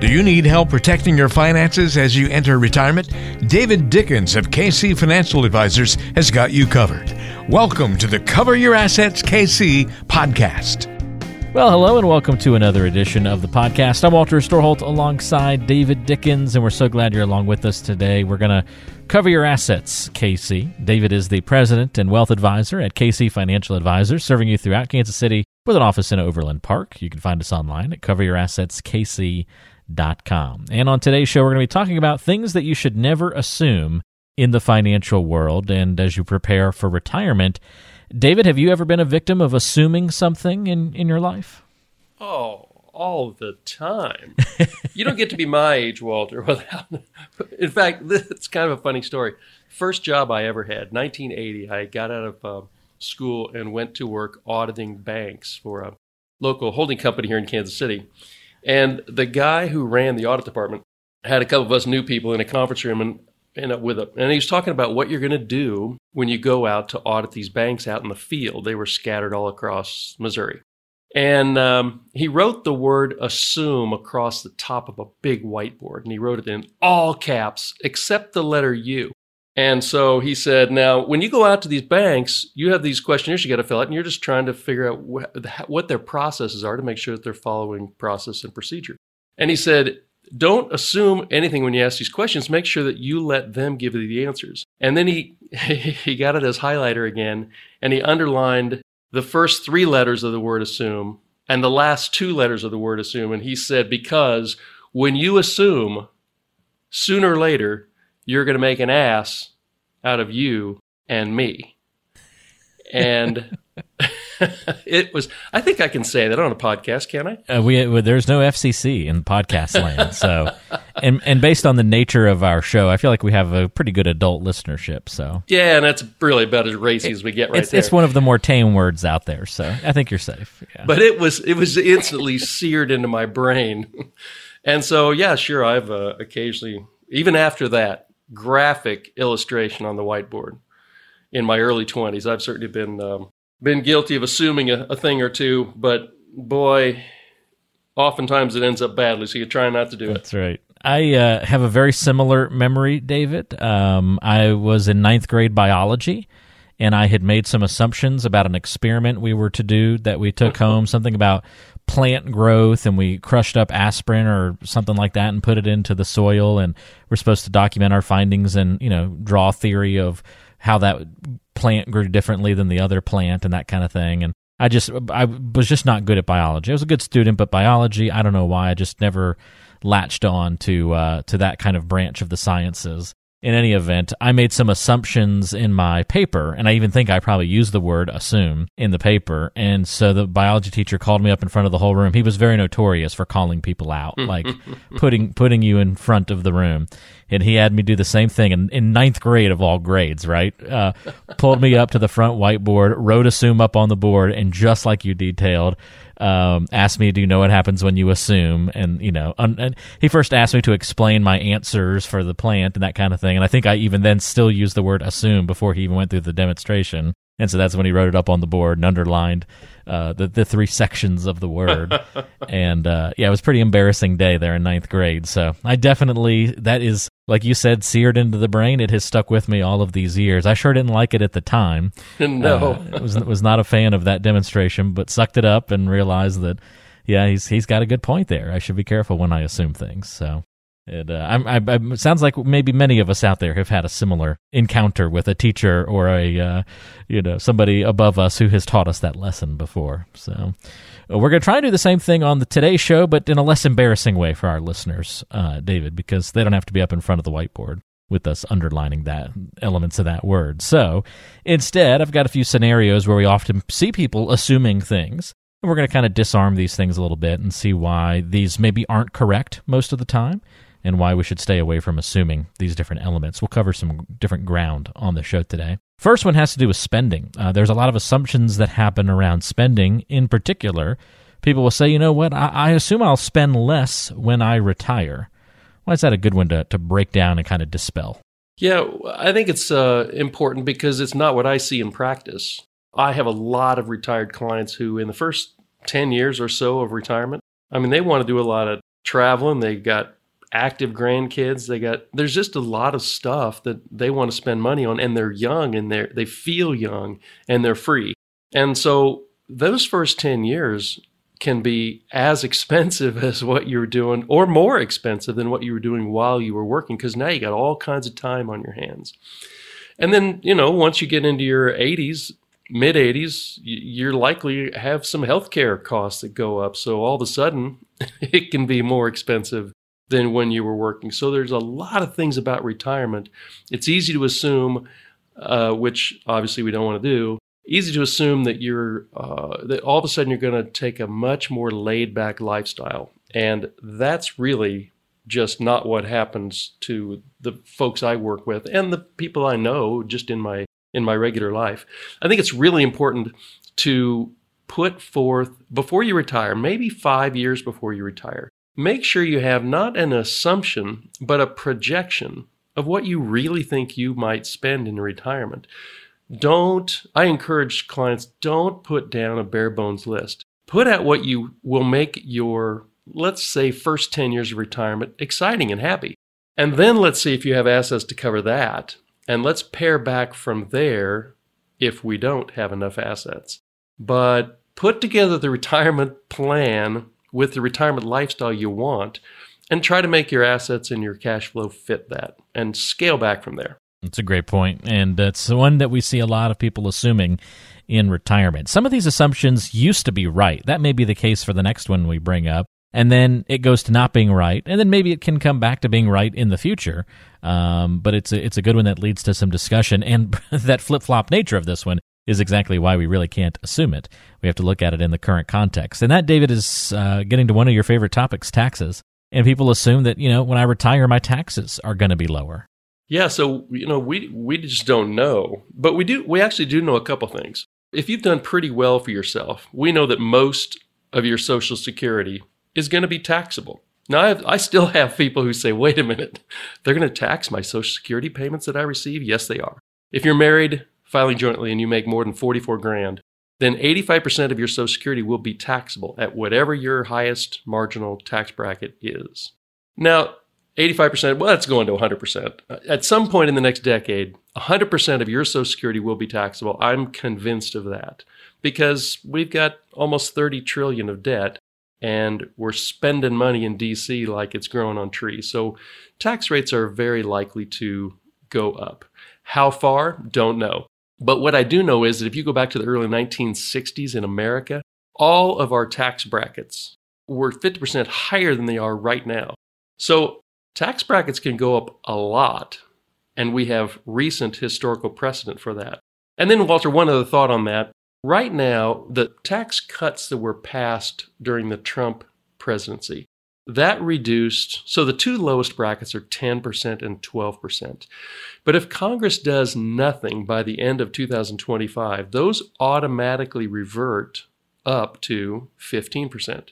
Do you need help protecting your finances as you enter retirement? David Dickens of KC Financial Advisors has got you covered. Welcome to the Cover Your Assets KC podcast. Well, hello and welcome to another edition of the podcast. I'm Walter Storholt alongside David Dickens, and we're so glad you're along with us today. We're going to cover your assets, KC. David is the president and wealth advisor at KC Financial Advisors, serving you throughout Kansas City with an office in Overland Park. You can find us online at coveryourassetskc.com. And on today's show, we're going to be talking about things that you should never assume in the financial world and as you prepare for retirement. David, have you ever been a victim of assuming something in, in your life? Oh, all the time. you don't get to be my age, Walter, without. In fact, it's kind of a funny story. First job I ever had, 1980. I got out of uh, school and went to work auditing banks for a local holding company here in Kansas City. And the guy who ran the audit department had a couple of us new people in a conference room, and and with a, and he was talking about what you're going to do when you go out to audit these banks out in the field. They were scattered all across Missouri, and um, he wrote the word "assume" across the top of a big whiteboard, and he wrote it in all caps except the letter U. And so he said, now when you go out to these banks, you have these questionnaires you got to fill out, and you're just trying to figure out wh- what their processes are to make sure that they're following process and procedure. And he said, don't assume anything when you ask these questions. Make sure that you let them give you the answers. And then he he got it as highlighter again, and he underlined the first three letters of the word assume and the last two letters of the word assume. And he said, because when you assume, sooner or later, you're going to make an ass out of you and me. And it was. I think I can say that on a podcast, can I? Uh, we well, there's no FCC in podcast land, so and and based on the nature of our show, I feel like we have a pretty good adult listenership. So yeah, and that's really about as racy as we get right it's, there. It's one of the more tame words out there, so I think you're safe. Yeah. But it was it was instantly seared into my brain, and so yeah, sure, I've uh, occasionally even after that graphic illustration on the whiteboard in my early 20s. I've certainly been um, been guilty of assuming a, a thing or two, but boy, oftentimes it ends up badly. So you try not to do That's it. That's right. I uh, have a very similar memory, David. Um, I was in ninth grade biology, and I had made some assumptions about an experiment we were to do that we took home, something about plant growth, and we crushed up aspirin or something like that and put it into the soil, and we're supposed to document our findings and you know draw theory of how that plant grew differently than the other plant and that kind of thing. And I just I was just not good at biology. I was a good student, but biology, I don't know why, I just never latched on to uh, to that kind of branch of the sciences in any event, I made some assumptions in my paper, and I even think I probably used the word assume in the paper. And so the biology teacher called me up in front of the whole room. He was very notorious for calling people out, like putting putting you in front of the room. And he had me do the same thing in, in ninth grade of all grades, right? Uh, pulled me up to the front whiteboard, wrote assume up on the board, and just like you detailed, um, asked me, "Do you know what happens when you assume?" And you know, un- and he first asked me to explain my answers for the plant and that kind of thing. And I think I even then still used the word assume before he even went through the demonstration. And so that's when he wrote it up on the board and underlined uh, the the three sections of the word. and uh, yeah, it was a pretty embarrassing day there in ninth grade. So I definitely that is like you said, seared into the brain. It has stuck with me all of these years. I sure didn't like it at the time. no, uh, was was not a fan of that demonstration, but sucked it up and realized that yeah, he's he's got a good point there. I should be careful when I assume things. So it, uh, I, I, it sounds like maybe many of us out there have had a similar encounter with a teacher or a, uh, you know, somebody above us who has taught us that lesson before. So uh, we're going to try and do the same thing on the Today Show, but in a less embarrassing way for our listeners, uh, David, because they don't have to be up in front of the whiteboard with us underlining that elements of that word. So instead, I've got a few scenarios where we often see people assuming things. And we're going to kind of disarm these things a little bit and see why these maybe aren't correct most of the time and why we should stay away from assuming these different elements. We'll cover some different ground on the show today. First one has to do with spending. Uh, there's a lot of assumptions that happen around spending. In particular, people will say, you know what, I, I assume I'll spend less when I retire. Why is that a good one to, to break down and kind of dispel? Yeah, I think it's uh, important because it's not what I see in practice. I have a lot of retired clients who, in the first 10 years or so of retirement, I mean, they want to do a lot of traveling. They got active grandkids. They got there's just a lot of stuff that they want to spend money on, and they're young and they they feel young and they're free. And so those first ten years can be as expensive as what you were doing, or more expensive than what you were doing while you were working, because now you got all kinds of time on your hands. And then you know once you get into your 80s, mid 80s, you're likely have some healthcare costs that go up. So all of a sudden, it can be more expensive than when you were working. So there's a lot of things about retirement. It's easy to assume, uh, which obviously we don't want to do. Easy to assume that you're uh, that all of a sudden you're going to take a much more laid back lifestyle, and that's really just not what happens to the folks I work with and the people I know just in my in my regular life. I think it's really important to put forth before you retire, maybe 5 years before you retire make sure you have not an assumption, but a projection of what you really think you might spend in retirement. Don't, I encourage clients, don't put down a bare bones list. Put out what you will make your, let's say, first 10 years of retirement exciting and happy. And then let's see if you have assets to cover that. And let's pare back from there if we don't have enough assets. But put together the retirement plan with the retirement lifestyle you want and try to make your assets and your cash flow fit that and scale back from there. That's a great point, and that's one that we see a lot of people assuming in retirement. Some of these assumptions used to be right. That may be the case for the next one we bring up. And then it goes to not being right, and then maybe it can come back to being right in the future. Um, but it's a, it's a good one that leads to some discussion, and that flip flop nature of this one is exactly why we really can't assume it. We have to look at it in the current context. And that, David, is uh, getting to one of your favorite topics taxes. And people assume that, you know, when I retire, my taxes are going to be lower. Yeah, so you know, we we just don't know, but we do. We actually do know a couple things. If you've done pretty well for yourself, we know that most of your Social Security is going to be taxable. Now, I, have, I still have people who say, "Wait a minute, they're going to tax my Social Security payments that I receive." Yes, they are. If you're married, filing jointly and you make more than 44 grand, then 85% of your Social Security will be taxable at whatever your highest marginal tax bracket is. Now, 85%, well, that's going to 100%. Uh, at some point in the next decade, 100% of your Social Security will be taxable. I'm convinced of that because we've got almost 30 trillion of debt and we're spending money in DC like it's growing on trees. So tax rates are very likely to go up. How far? Don't know. But what I do know is that if you go back to the early 1960s in America, all of our tax brackets were 50% higher than they are right now. So tax brackets can go up a lot, and we have recent historical precedent for that. And then, Walter, one other thought on that. Right now, the tax cuts that were passed during the Trump presidency that reduced, so the two lowest brackets are 10% and 12%. But if Congress does nothing by the end of 2025, those automatically revert up to 15%.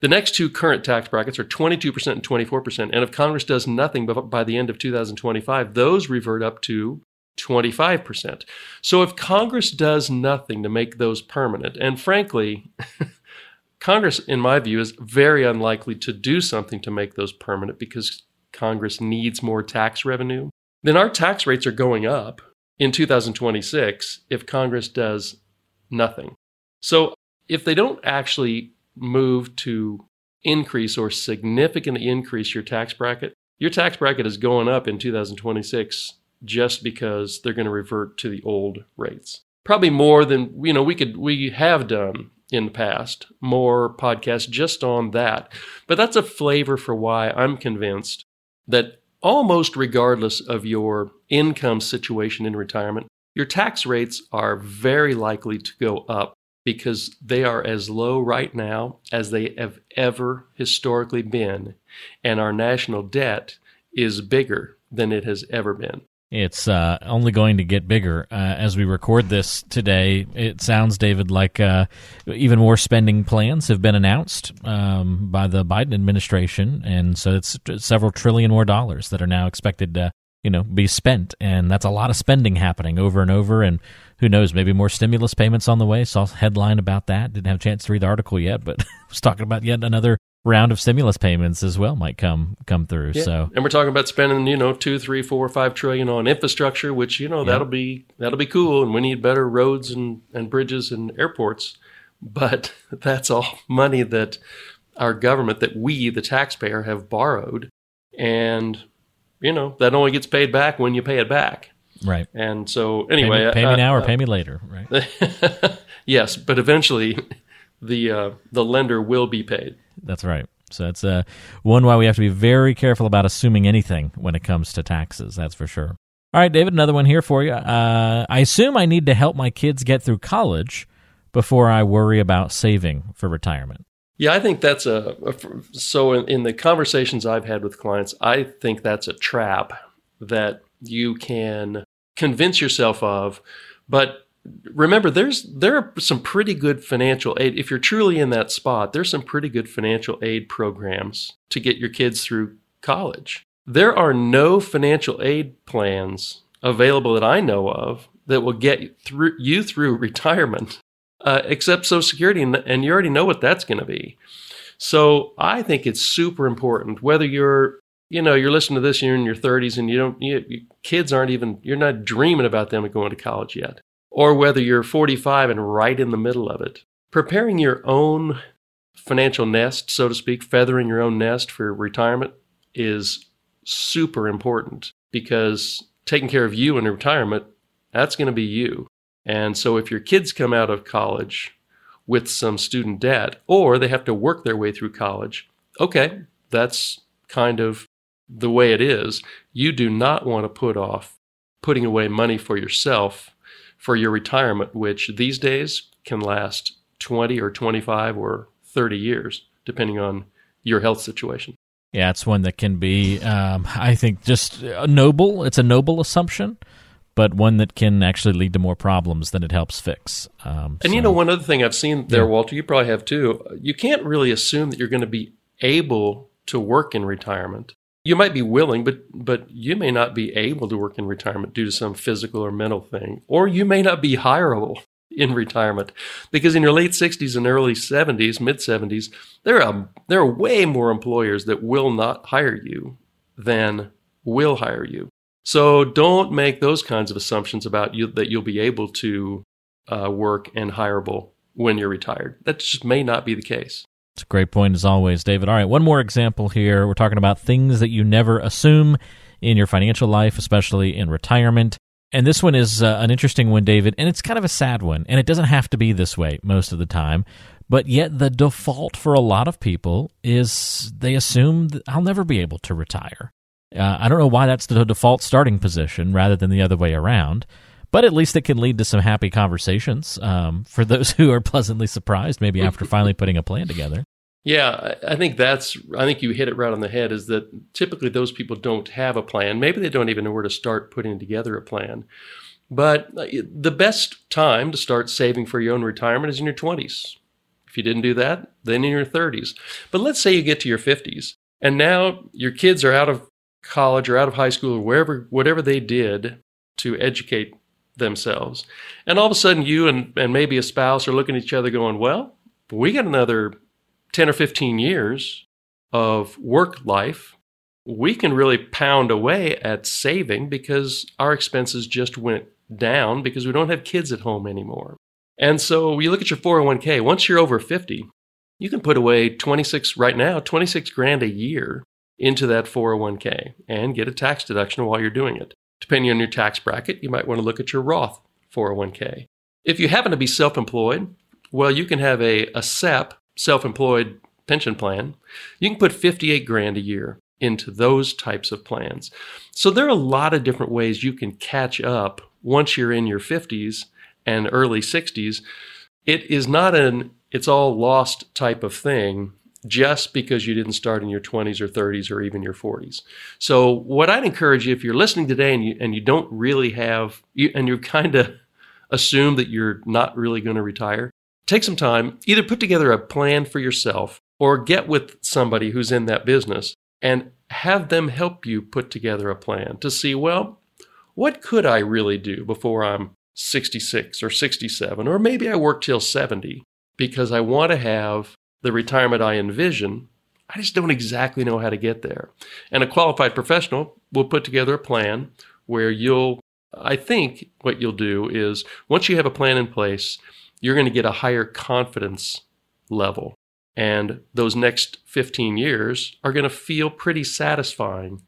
The next two current tax brackets are 22% and 24%. And if Congress does nothing by the end of 2025, those revert up to 25%. So if Congress does nothing to make those permanent, and frankly, Congress, in my view, is very unlikely to do something to make those permanent because Congress needs more tax revenue. Then our tax rates are going up in 2026 if Congress does nothing. So if they don't actually move to increase or significantly increase your tax bracket, your tax bracket is going up in 2026 just because they're going to revert to the old rates. Probably more than you know we could we have done in the past, more podcasts just on that. But that's a flavor for why I'm convinced that almost regardless of your income situation in retirement, your tax rates are very likely to go up because they are as low right now as they have ever historically been, and our national debt is bigger than it has ever been. It's uh, only going to get bigger uh, as we record this today. It sounds, David, like uh, even more spending plans have been announced um, by the Biden administration, and so it's several trillion more dollars that are now expected to, you know, be spent, and that's a lot of spending happening over and over. And who knows, maybe more stimulus payments on the way. Saw a headline about that. Didn't have a chance to read the article yet, but was talking about yet another round of stimulus payments as well might come come through. Yeah. So and we're talking about spending, you know, two, three, four, five trillion on infrastructure, which you know Yeah. that'll be that'll be cool, and we need better roads and and bridges and airports. But that's all money that our government, that we, the taxpayer, have borrowed, and you know that only gets paid back when you pay it back. right. And so Pay anyway, me, pay me uh, now or uh, pay me later. Right. yes, but eventually, the uh, the lender will be paid. That's right. So that's uh, one why we have to be very careful about assuming anything when it comes to taxes. That's for sure. All right, David, another one here for you. Uh, I assume I need to help my kids get through college before I worry about saving for retirement. Yeah, I think that's a, a so in, in the conversations I've had with clients, I think that's a trap that you can convince yourself of. But remember, there's there are some pretty good financial aid. If you're truly in that spot, there's some pretty good financial aid programs to get your kids through college. There are no financial aid plans available that I know of that will get through you through retirement uh, except Social Security, and, and you already know what that's going to be. So I think it's super important whether you're, you know, you're listening to this, you're in your 30s, and you don't, you, kids aren't even, you're not dreaming about them going to college yet, or whether you're 45 and right in the middle of it. Preparing your own financial nest, so to speak, feathering your own nest for retirement is super important because taking care of you in retirement, that's going to be you. And so if your kids come out of college with some student debt or they have to work their way through college, okay, that's kind of the way it is. You do not want to put off putting away money for yourself for your retirement, which these days can last 20 or 25 or 30 years, depending on your health situation. Yeah, it's one that can be, um, I think, just a noble. It's a noble assumption, but one that can actually lead to more problems than it helps fix. Um, And you know, one other thing I've seen there, Yeah. Walter, you probably have too. You can't really assume that you're going to be able to work in retirement. You might be willing, but but you may not be able to work in retirement due to some physical or mental thing, or you may not be hireable in retirement because in your late 60s and early 70s, mid 70s, there are there are way more employers that will not hire you than will hire you. So don't make those kinds of assumptions about you that you'll be able to uh, work and hireable when you're retired. That just may not be the case. It's a great point as always, David. All right, one more example here. We're talking about things that you never assume in your financial life, especially in retirement. And this one is uh, an interesting one, David, and it's kind of a sad one. And it doesn't have to be this way most of the time. But yet, the default for a lot of people is they assume I'll never be able to retire. Uh, I don't know why that's the default starting position rather than the other way around. But at least it can lead to some happy conversations um, for those who are pleasantly surprised, maybe after finally putting a plan together. Yeah, I think that's. I think you hit it right on the head. Is that typically those people don't have a plan. Maybe they don't even know where to start putting together a plan. But uh, the best time to start saving for your own retirement is in your twenties. If you didn't do that, then in your thirties. But let's say you get to your fifties, and now your kids are out of college or out of high school or wherever, whatever they did to educate themselves, and all of a sudden you and, and maybe a spouse are looking at each other, going, "Well, we got another 10 or 15 years of work life, we can really pound away at saving because our expenses just went down because we don't have kids at home anymore. And so you look at your 401k, once you're over 50, you can put away 26 right now, 26 grand a year into that 401k and get a tax deduction while you're doing it. Depending on your tax bracket, you might want to look at your Roth 401k. If you happen to be self employed, well, you can have a, a SEP, self employed pension plan. You can put 58 grand a year into those types of plans. So there are a lot of different ways you can catch up once you're in your 50s and early 60s. It is not an it's all lost type of thing just because you didn't start in your 20s or 30s or even your 40s. So what I'd encourage you if you're listening today and you and you don't really have you, and you kind of assume that you're not really going to retire, take some time, either put together a plan for yourself or get with somebody who's in that business and have them help you put together a plan to see, well, what could I really do before I'm 66 or 67? Or maybe I work till 70 because I want to have the retirement I envision I just don't exactly know how to get there. And a qualified professional will put together a plan where you'll, I think what you'll do is once you have a plan in place, you're going to get a higher confidence level. And those next 15 years are going to feel pretty satisfying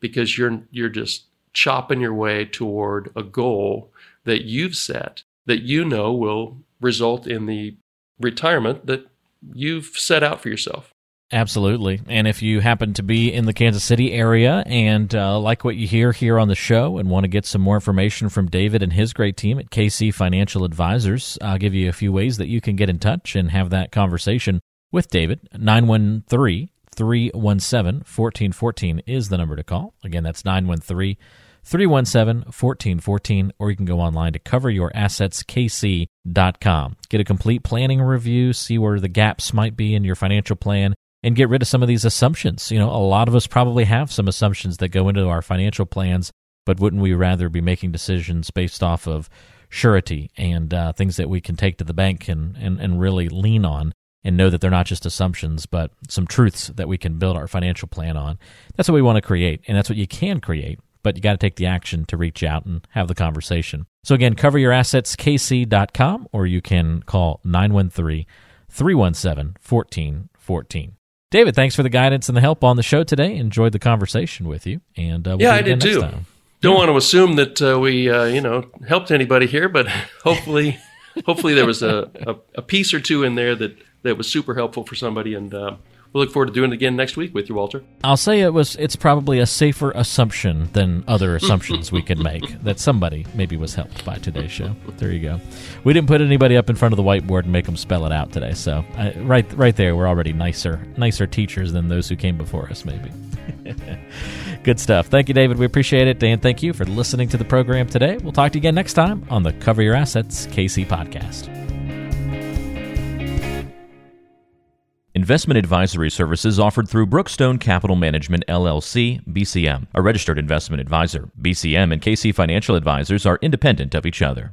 because you're, you're just chopping your way toward a goal that you've set that you know will result in the retirement that you've set out for yourself. Absolutely. And if you happen to be in the Kansas City area and uh, like what you hear here on the show and want to get some more information from David and his great team at KC Financial Advisors, I'll give you a few ways that you can get in touch and have that conversation with David. 913 317 1414 is the number to call. Again, that's 913 317 1414, or you can go online to coveryourassetskc.com. Get a complete planning review, see where the gaps might be in your financial plan, and get rid of some of these assumptions. You know, a lot of us probably have some assumptions that go into our financial plans, but wouldn't we rather be making decisions based off of surety and uh, things that we can take to the bank and, and, and really lean on? and know that they're not just assumptions, but some truths that we can build our financial plan on. That's what we want to create, and that's what you can create but you got to take the action to reach out and have the conversation. So again, coveryourassetskc.com or you can call 913 317 1414. David, thanks for the guidance and the help on the show today. Enjoyed the conversation with you, and uh, we'll yeah, I did too. Time. Don't yeah. want to assume that uh, we, uh, you know, helped anybody here, but hopefully, hopefully there was a, a, a, piece or two in there that that was super helpful for somebody, and uh, we look forward to doing it again next week with you, Walter. I'll say it was. It's probably a safer assumption than other assumptions we could make that somebody maybe was helped by today's show. There you go. We didn't put anybody up in front of the whiteboard and make them spell it out today. So uh, right, right there, we're already nicer, nicer teachers than those who came before us. Maybe. Good stuff. Thank you, David. We appreciate it. And thank you for listening to the program today. We'll talk to you again next time on the Cover Your Assets KC podcast. Investment advisory services offered through Brookstone Capital Management LLC, BCM, a registered investment advisor. BCM and KC Financial Advisors are independent of each other.